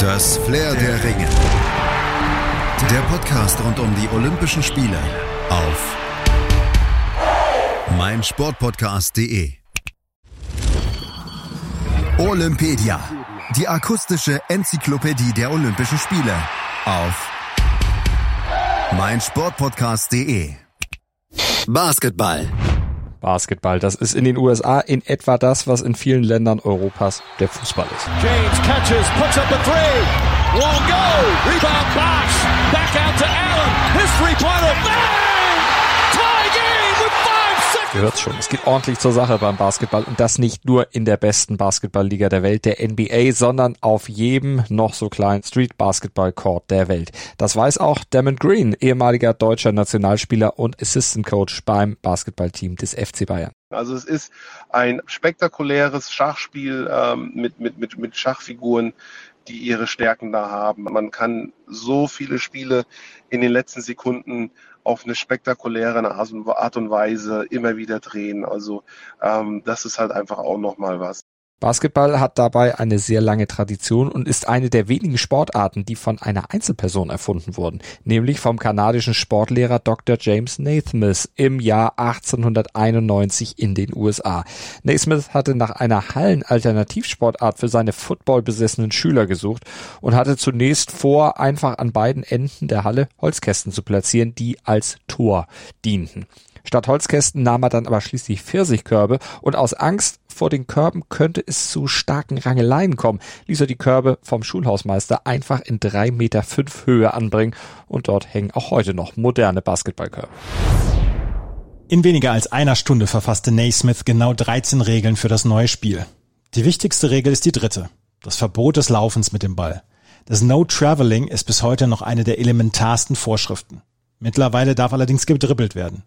Das Flair der Ringe. Der Podcast rund um die Olympischen Spiele auf meinsportpodcast.de. Olympedia. Die akustische Enzyklopädie der Olympischen Spiele auf meinsportpodcast.de. Basketball. Basketball. Das ist in den USA in etwa das, was in vielen Ländern Europas der Fußball ist. James catches, puts up a three. Won't go. Rebound box. Back out to Allen. His three-pointer. Gehört's schon. Es geht ordentlich zur Sache beim Basketball und das nicht nur in der besten Basketballliga der Welt, der NBA, sondern auf jedem noch so kleinen Street Basketball Court der Welt. Das weiß auch Damon Green, ehemaliger deutscher Nationalspieler und Assistant Coach beim Basketballteam des FC Bayern. Also es ist ein spektakuläres Schachspiel ähm, mit, mit, mit, mit Schachfiguren, die ihre Stärken da haben. Man kann so viele Spiele in den letzten Sekunden auf eine spektakuläre Art und Weise immer wieder drehen. Also ähm, das ist halt einfach auch nochmal was. Basketball hat dabei eine sehr lange Tradition und ist eine der wenigen Sportarten, die von einer Einzelperson erfunden wurden, nämlich vom kanadischen Sportlehrer Dr. James Naismith im Jahr 1891 in den USA. Naismith hatte nach einer Hallenalternativsportart für seine footballbesessenen Schüler gesucht und hatte zunächst vor, einfach an beiden Enden der Halle Holzkästen zu platzieren, die als Tor dienten. Statt Holzkästen nahm er dann aber schließlich Pfirsichkörbe und aus Angst vor den Körben könnte es zu starken Rangeleien kommen, ließ er die Körbe vom Schulhausmeister einfach in drei Meter fünf Höhe anbringen und dort hängen auch heute noch moderne Basketballkörbe. In weniger als einer Stunde verfasste Naismith genau 13 Regeln für das neue Spiel. Die wichtigste Regel ist die dritte. Das Verbot des Laufens mit dem Ball. Das No Traveling ist bis heute noch eine der elementarsten Vorschriften. Mittlerweile darf allerdings gedribbelt werden.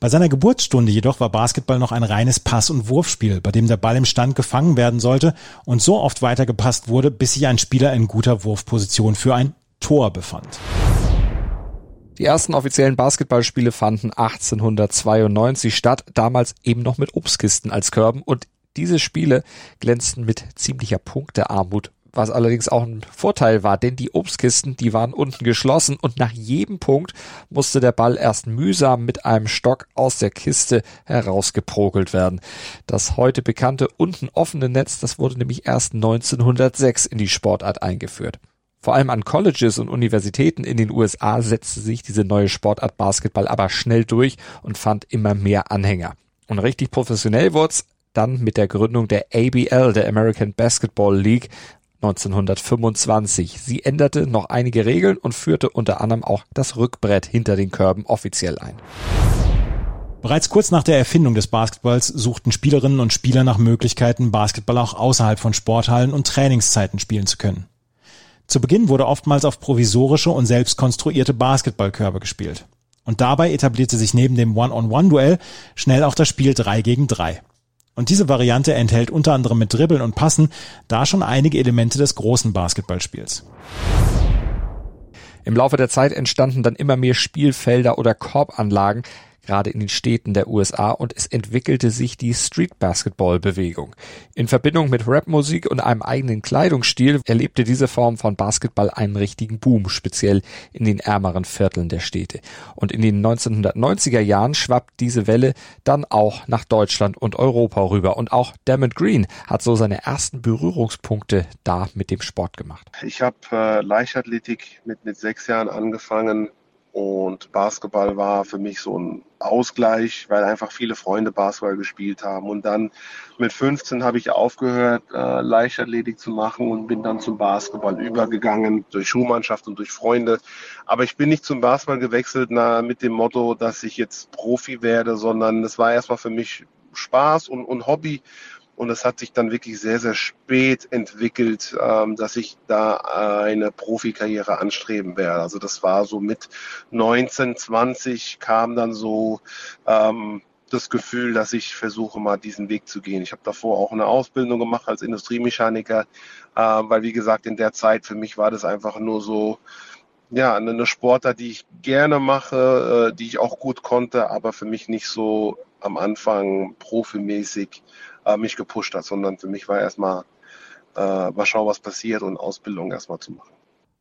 Bei seiner Geburtsstunde jedoch war Basketball noch ein reines Pass- und Wurfspiel, bei dem der Ball im Stand gefangen werden sollte und so oft weitergepasst wurde, bis sich ein Spieler in guter Wurfposition für ein Tor befand. Die ersten offiziellen Basketballspiele fanden 1892 statt, damals eben noch mit Obstkisten als Körben und diese Spiele glänzten mit ziemlicher Punktearmut was allerdings auch ein Vorteil war, denn die Obstkisten, die waren unten geschlossen und nach jedem Punkt musste der Ball erst mühsam mit einem Stock aus der Kiste herausgeprogelt werden. Das heute bekannte unten offene Netz, das wurde nämlich erst 1906 in die Sportart eingeführt. Vor allem an Colleges und Universitäten in den USA setzte sich diese neue Sportart Basketball aber schnell durch und fand immer mehr Anhänger. Und richtig professionell wurd's dann mit der Gründung der ABL, der American Basketball League, 1925. Sie änderte noch einige Regeln und führte unter anderem auch das Rückbrett hinter den Körben offiziell ein. Bereits kurz nach der Erfindung des Basketballs suchten Spielerinnen und Spieler nach Möglichkeiten, Basketball auch außerhalb von Sporthallen und Trainingszeiten spielen zu können. Zu Beginn wurde oftmals auf provisorische und selbst konstruierte Basketballkörbe gespielt. Und dabei etablierte sich neben dem One-on-One-Duell schnell auch das Spiel 3 gegen 3. Und diese Variante enthält unter anderem mit Dribbeln und Passen da schon einige Elemente des großen Basketballspiels. Im Laufe der Zeit entstanden dann immer mehr Spielfelder oder Korbanlagen, gerade in den Städten der USA und es entwickelte sich die Street Basketball Bewegung. In Verbindung mit Rapmusik und einem eigenen Kleidungsstil erlebte diese Form von Basketball einen richtigen Boom, speziell in den ärmeren Vierteln der Städte. Und in den 1990er Jahren schwappt diese Welle dann auch nach Deutschland und Europa rüber und auch Damon Green hat so seine ersten Berührungspunkte da mit dem Sport gemacht. Ich habe äh, Leichtathletik mit, mit sechs Jahren angefangen und Basketball war für mich so ein Ausgleich, weil einfach viele Freunde Basketball gespielt haben. Und dann mit 15 habe ich aufgehört, äh, Leichtathletik zu machen und bin dann zum Basketball übergegangen, durch Schulmannschaft und durch Freunde. Aber ich bin nicht zum Basketball gewechselt na, mit dem Motto, dass ich jetzt Profi werde, sondern es war erstmal für mich Spaß und, und Hobby. Und es hat sich dann wirklich sehr, sehr spät entwickelt, ähm, dass ich da eine Profikarriere anstreben werde. Also das war so mit 19, 20 kam dann so ähm, das Gefühl, dass ich versuche mal diesen Weg zu gehen. Ich habe davor auch eine Ausbildung gemacht als Industriemechaniker, äh, weil wie gesagt in der Zeit für mich war das einfach nur so ja eine Sportart, die ich gerne mache, äh, die ich auch gut konnte, aber für mich nicht so am Anfang profimäßig äh, mich gepusht hat, sondern für mich war erstmal äh, mal schauen, was passiert und Ausbildung erstmal zu machen.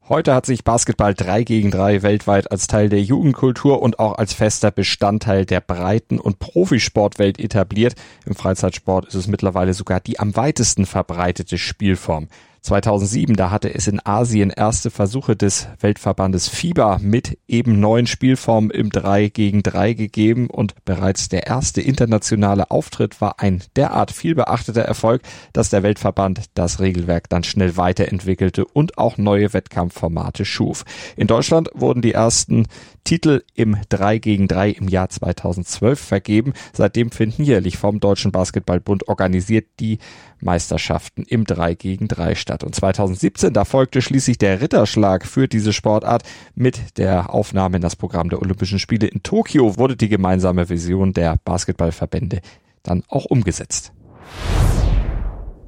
Heute hat sich Basketball 3 gegen 3 weltweit als Teil der Jugendkultur und auch als fester Bestandteil der Breiten- und Profisportwelt etabliert. Im Freizeitsport ist es mittlerweile sogar die am weitesten verbreitete Spielform. 2007, da hatte es in Asien erste Versuche des Weltverbandes FIBA mit eben neuen Spielformen im 3 gegen 3 gegeben und bereits der erste internationale Auftritt war ein derart viel beachteter Erfolg, dass der Weltverband das Regelwerk dann schnell weiterentwickelte und auch neue Wettkampfformate schuf. In Deutschland wurden die ersten Titel im 3 gegen 3 im Jahr 2012 vergeben. Seitdem finden jährlich vom Deutschen Basketballbund organisiert die Meisterschaften im 3 gegen 3 statt. Und 2017, da folgte schließlich der Ritterschlag für diese Sportart. Mit der Aufnahme in das Programm der Olympischen Spiele in Tokio wurde die gemeinsame Vision der Basketballverbände dann auch umgesetzt.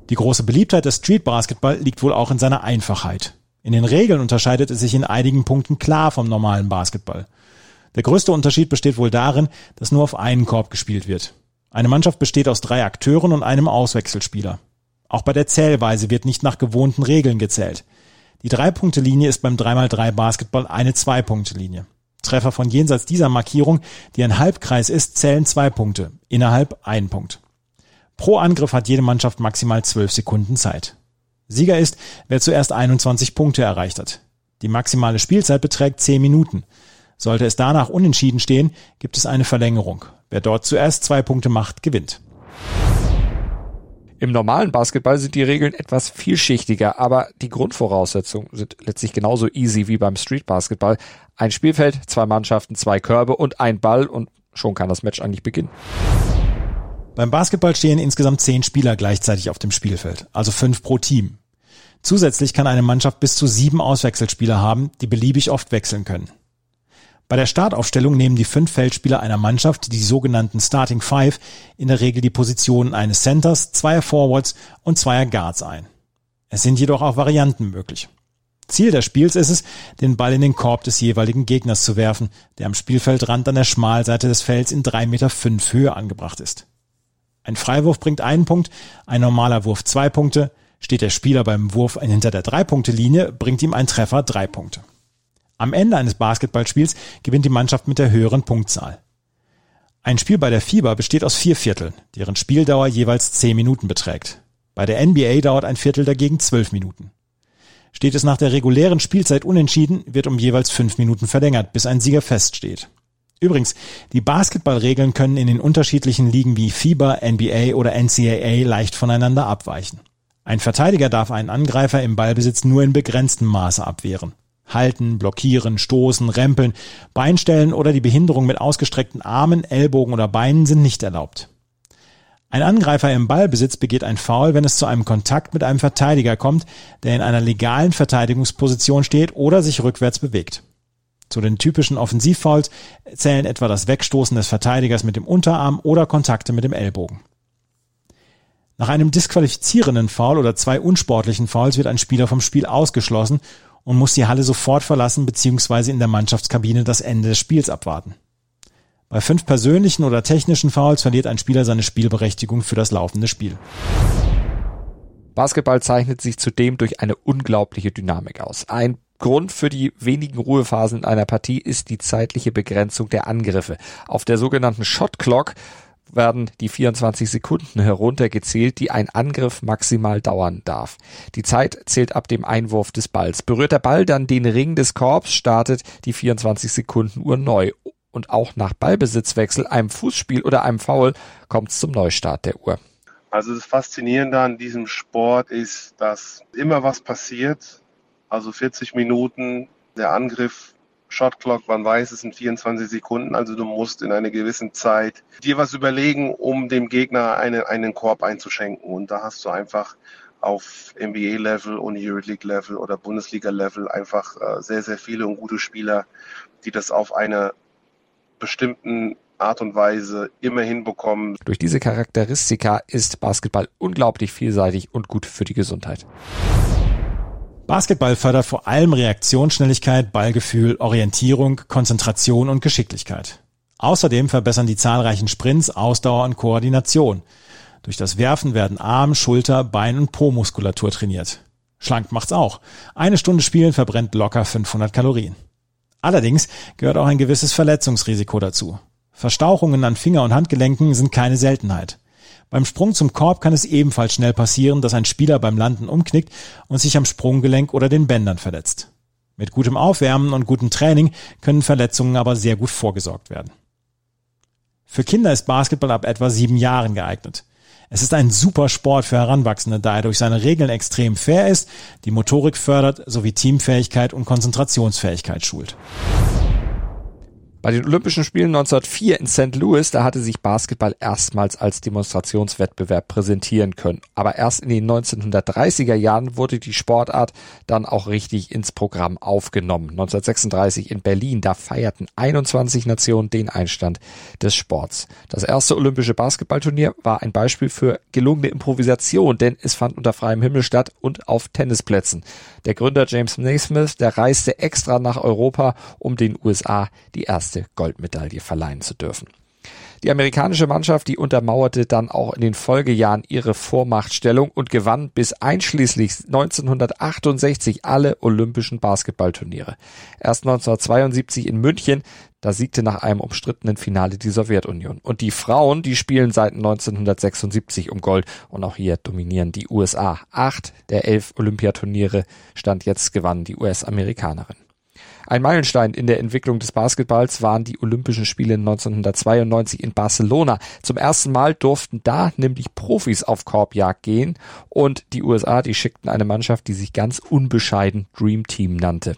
Die große Beliebtheit des Street Basketball liegt wohl auch in seiner Einfachheit. In den Regeln unterscheidet es sich in einigen Punkten klar vom normalen Basketball. Der größte Unterschied besteht wohl darin, dass nur auf einen Korb gespielt wird. Eine Mannschaft besteht aus drei Akteuren und einem Auswechselspieler. Auch bei der Zählweise wird nicht nach gewohnten Regeln gezählt. Die Drei-Punkte-Linie ist beim 3x3 Basketball eine Zwei-Punkte-Linie. Treffer von jenseits dieser Markierung, die ein Halbkreis ist, zählen zwei Punkte, innerhalb ein Punkt. Pro Angriff hat jede Mannschaft maximal zwölf Sekunden Zeit. Sieger ist, wer zuerst 21 Punkte erreicht hat. Die maximale Spielzeit beträgt 10 Minuten. Sollte es danach unentschieden stehen, gibt es eine Verlängerung. Wer dort zuerst zwei Punkte macht, gewinnt. Im normalen Basketball sind die Regeln etwas vielschichtiger, aber die Grundvoraussetzungen sind letztlich genauso easy wie beim Street Basketball. Ein Spielfeld, zwei Mannschaften, zwei Körbe und ein Ball und schon kann das Match eigentlich beginnen. Beim Basketball stehen insgesamt zehn Spieler gleichzeitig auf dem Spielfeld, also fünf pro Team. Zusätzlich kann eine Mannschaft bis zu sieben Auswechselspieler haben, die beliebig oft wechseln können. Bei der Startaufstellung nehmen die fünf Feldspieler einer Mannschaft, die sogenannten Starting Five, in der Regel die Positionen eines Centers, zweier Forwards und zweier Guards ein. Es sind jedoch auch Varianten möglich. Ziel des Spiels ist es, den Ball in den Korb des jeweiligen Gegners zu werfen, der am Spielfeldrand an der Schmalseite des Felds in drei Meter fünf Höhe angebracht ist. Ein Freiwurf bringt einen Punkt, ein normaler Wurf zwei Punkte. Steht der Spieler beim Wurf hinter der Drei-Punkte-Linie, bringt ihm ein Treffer drei Punkte. Am Ende eines Basketballspiels gewinnt die Mannschaft mit der höheren Punktzahl. Ein Spiel bei der FIBA besteht aus vier Vierteln, deren Spieldauer jeweils zehn Minuten beträgt. Bei der NBA dauert ein Viertel dagegen zwölf Minuten. Steht es nach der regulären Spielzeit unentschieden, wird um jeweils fünf Minuten verlängert, bis ein Sieger feststeht. Übrigens, die Basketballregeln können in den unterschiedlichen Ligen wie FIBA, NBA oder NCAA leicht voneinander abweichen. Ein Verteidiger darf einen Angreifer im Ballbesitz nur in begrenztem Maße abwehren. Halten, blockieren, stoßen, rempeln, Beinstellen oder die Behinderung mit ausgestreckten Armen, Ellbogen oder Beinen sind nicht erlaubt. Ein Angreifer im Ballbesitz begeht ein Foul, wenn es zu einem Kontakt mit einem Verteidiger kommt, der in einer legalen Verteidigungsposition steht oder sich rückwärts bewegt. Zu den typischen Offensivfouls zählen etwa das Wegstoßen des Verteidigers mit dem Unterarm oder Kontakte mit dem Ellbogen. Nach einem disqualifizierenden Foul oder zwei unsportlichen Fouls wird ein Spieler vom Spiel ausgeschlossen und muss die Halle sofort verlassen bzw. in der Mannschaftskabine das Ende des Spiels abwarten. Bei fünf persönlichen oder technischen Fouls verliert ein Spieler seine Spielberechtigung für das laufende Spiel. Basketball zeichnet sich zudem durch eine unglaubliche Dynamik aus. Ein Grund für die wenigen Ruhephasen in einer Partie ist die zeitliche Begrenzung der Angriffe. Auf der sogenannten Shot Clock werden die 24 Sekunden heruntergezählt, die ein Angriff maximal dauern darf. Die Zeit zählt ab dem Einwurf des Balls. Berührt der Ball dann den Ring des Korbs, startet die 24 Sekunden Uhr neu. Und auch nach Ballbesitzwechsel, einem Fußspiel oder einem Foul kommt es zum Neustart der Uhr. Also das Faszinierende an diesem Sport ist, dass immer was passiert also 40 Minuten, der Angriff, Shot Clock, man weiß, es sind 24 Sekunden, also du musst in einer gewissen Zeit dir was überlegen, um dem Gegner eine, einen Korb einzuschenken. Und da hast du einfach auf NBA-Level und Euroleague-Level oder Bundesliga-Level einfach äh, sehr, sehr viele und gute Spieler, die das auf einer bestimmten Art und Weise immer hinbekommen. Durch diese Charakteristika ist Basketball unglaublich vielseitig und gut für die Gesundheit. Basketball fördert vor allem Reaktionsschnelligkeit, Ballgefühl, Orientierung, Konzentration und Geschicklichkeit. Außerdem verbessern die zahlreichen Sprints Ausdauer und Koordination. Durch das Werfen werden Arm, Schulter, Bein und Po-Muskulatur trainiert. Schlank macht's auch. Eine Stunde Spielen verbrennt locker 500 Kalorien. Allerdings gehört auch ein gewisses Verletzungsrisiko dazu. Verstauchungen an Finger- und Handgelenken sind keine Seltenheit. Beim Sprung zum Korb kann es ebenfalls schnell passieren, dass ein Spieler beim Landen umknickt und sich am Sprunggelenk oder den Bändern verletzt. Mit gutem Aufwärmen und gutem Training können Verletzungen aber sehr gut vorgesorgt werden. Für Kinder ist Basketball ab etwa sieben Jahren geeignet. Es ist ein super Sport für Heranwachsende, da er durch seine Regeln extrem fair ist, die Motorik fördert sowie Teamfähigkeit und Konzentrationsfähigkeit schult. Bei den Olympischen Spielen 1904 in St. Louis, da hatte sich Basketball erstmals als Demonstrationswettbewerb präsentieren können. Aber erst in den 1930er Jahren wurde die Sportart dann auch richtig ins Programm aufgenommen. 1936 in Berlin, da feierten 21 Nationen den Einstand des Sports. Das erste olympische Basketballturnier war ein Beispiel für gelungene Improvisation, denn es fand unter freiem Himmel statt und auf Tennisplätzen. Der Gründer James Naismith, der reiste extra nach Europa, um den USA die erste erste Goldmedaille verleihen zu dürfen. Die amerikanische Mannschaft, die untermauerte dann auch in den Folgejahren ihre Vormachtstellung und gewann bis einschließlich 1968 alle olympischen Basketballturniere. Erst 1972 in München, da siegte nach einem umstrittenen Finale die Sowjetunion. Und die Frauen, die spielen seit 1976 um Gold und auch hier dominieren die USA. Acht der elf Olympiaturniere stand jetzt gewannen die US-Amerikanerin. Ein Meilenstein in der Entwicklung des Basketballs waren die Olympischen Spiele 1992 in Barcelona. Zum ersten Mal durften da nämlich Profis auf Korbjagd gehen und die USA, die schickten eine Mannschaft, die sich ganz unbescheiden Dream Team nannte.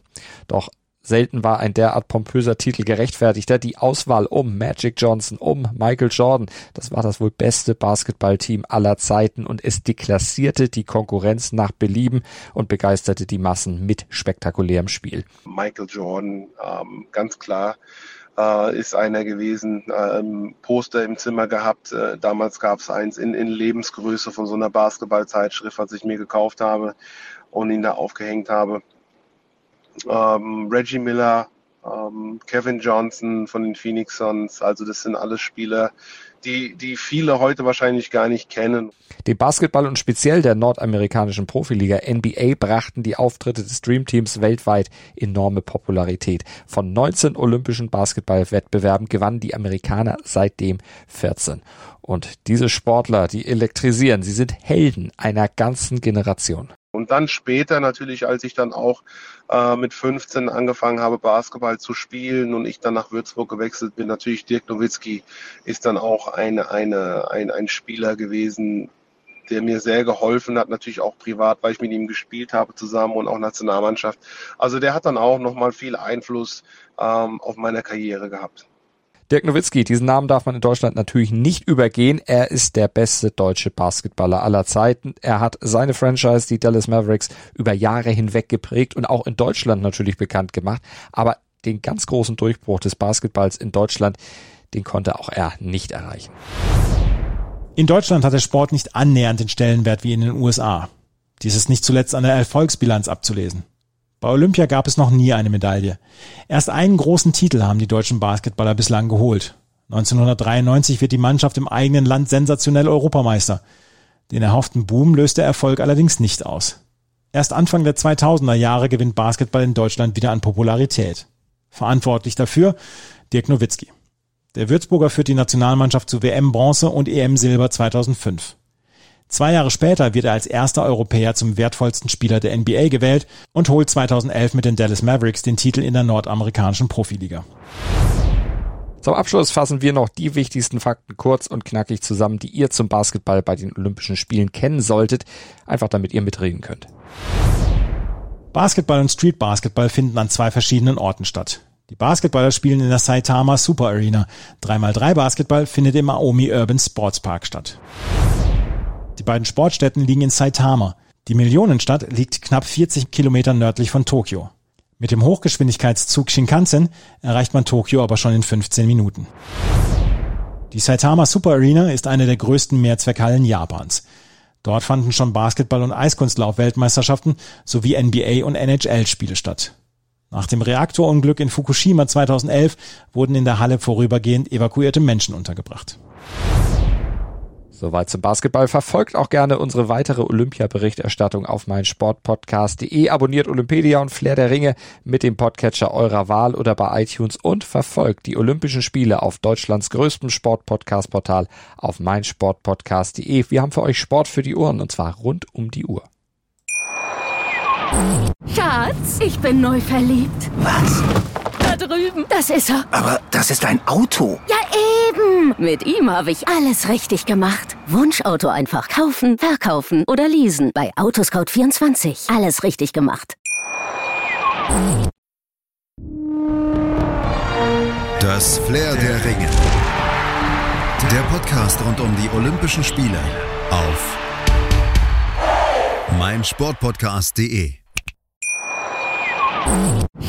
Doch Selten war ein derart pompöser Titel gerechtfertigter. Die Auswahl um Magic Johnson, um Michael Jordan, das war das wohl beste Basketballteam aller Zeiten und es deklassierte die Konkurrenz nach Belieben und begeisterte die Massen mit spektakulärem Spiel. Michael Jordan, ähm, ganz klar, äh, ist einer gewesen, ähm, Poster im Zimmer gehabt. Äh, damals gab es eins in, in Lebensgröße von so einer Basketballzeitschrift, was ich mir gekauft habe und ihn da aufgehängt habe ähm, Reggie Miller, ähm, Kevin Johnson von den Phoenix Suns. Also das sind alles Spieler, die, die viele heute wahrscheinlich gar nicht kennen. Dem Basketball und speziell der nordamerikanischen Profiliga NBA brachten die Auftritte des Dream Teams weltweit enorme Popularität. Von 19 olympischen Basketballwettbewerben gewannen die Amerikaner seitdem 14. Und diese Sportler, die elektrisieren, sie sind Helden einer ganzen Generation. Und dann später natürlich, als ich dann auch äh, mit 15 angefangen habe, Basketball zu spielen und ich dann nach Würzburg gewechselt bin, natürlich Dirk Nowitzki ist dann auch eine, eine, ein, ein Spieler gewesen, der mir sehr geholfen hat, natürlich auch privat, weil ich mit ihm gespielt habe zusammen und auch Nationalmannschaft. Also der hat dann auch nochmal viel Einfluss ähm, auf meine Karriere gehabt. Dirk Nowitzki, diesen Namen darf man in Deutschland natürlich nicht übergehen. Er ist der beste deutsche Basketballer aller Zeiten. Er hat seine Franchise, die Dallas Mavericks, über Jahre hinweg geprägt und auch in Deutschland natürlich bekannt gemacht. Aber den ganz großen Durchbruch des Basketballs in Deutschland, den konnte auch er nicht erreichen. In Deutschland hat der Sport nicht annähernd den Stellenwert wie in den USA. Dies ist nicht zuletzt an der Erfolgsbilanz abzulesen. Bei Olympia gab es noch nie eine Medaille. Erst einen großen Titel haben die deutschen Basketballer bislang geholt. 1993 wird die Mannschaft im eigenen Land sensationell Europameister. Den erhofften Boom löst der Erfolg allerdings nicht aus. Erst Anfang der 2000er Jahre gewinnt Basketball in Deutschland wieder an Popularität. Verantwortlich dafür Dirk Nowitzki. Der Würzburger führt die Nationalmannschaft zu WM Bronze und EM Silber 2005. Zwei Jahre später wird er als erster Europäer zum wertvollsten Spieler der NBA gewählt und holt 2011 mit den Dallas Mavericks den Titel in der nordamerikanischen Profiliga. Zum Abschluss fassen wir noch die wichtigsten Fakten kurz und knackig zusammen, die ihr zum Basketball bei den Olympischen Spielen kennen solltet, einfach damit ihr mitreden könnt. Basketball und Street Basketball finden an zwei verschiedenen Orten statt. Die Basketballer spielen in der Saitama Super Arena. 3x3 Basketball findet im Aomi Urban Sports Park statt. Die beiden Sportstätten liegen in Saitama. Die Millionenstadt liegt knapp 40 Kilometer nördlich von Tokio. Mit dem Hochgeschwindigkeitszug Shinkansen erreicht man Tokio aber schon in 15 Minuten. Die Saitama Super Arena ist eine der größten Mehrzweckhallen Japans. Dort fanden schon Basketball- und Eiskunstlauf-Weltmeisterschaften sowie NBA- und NHL-Spiele statt. Nach dem Reaktorunglück in Fukushima 2011 wurden in der Halle vorübergehend evakuierte Menschen untergebracht. Soweit zum Basketball. Verfolgt auch gerne unsere weitere Olympia-Berichterstattung auf meinsportpodcast.de. Abonniert Olympedia und Flair der Ringe mit dem Podcatcher eurer Wahl oder bei iTunes und verfolgt die Olympischen Spiele auf Deutschlands größtem Sportpodcast-Portal auf meinsportpodcast.de. Wir haben für euch Sport für die Ohren und zwar rund um die Uhr. Schatz, ich bin neu verliebt. Was? Da drüben. Das ist er. Aber das ist ein Auto. Ja, eben. Mit ihm habe ich alles richtig gemacht. Wunschauto einfach kaufen, verkaufen oder leasen. Bei Autoscout24. Alles richtig gemacht. Das Flair der Ringe. Der Podcast rund um die Olympischen Spiele auf meinsportpodcast.de.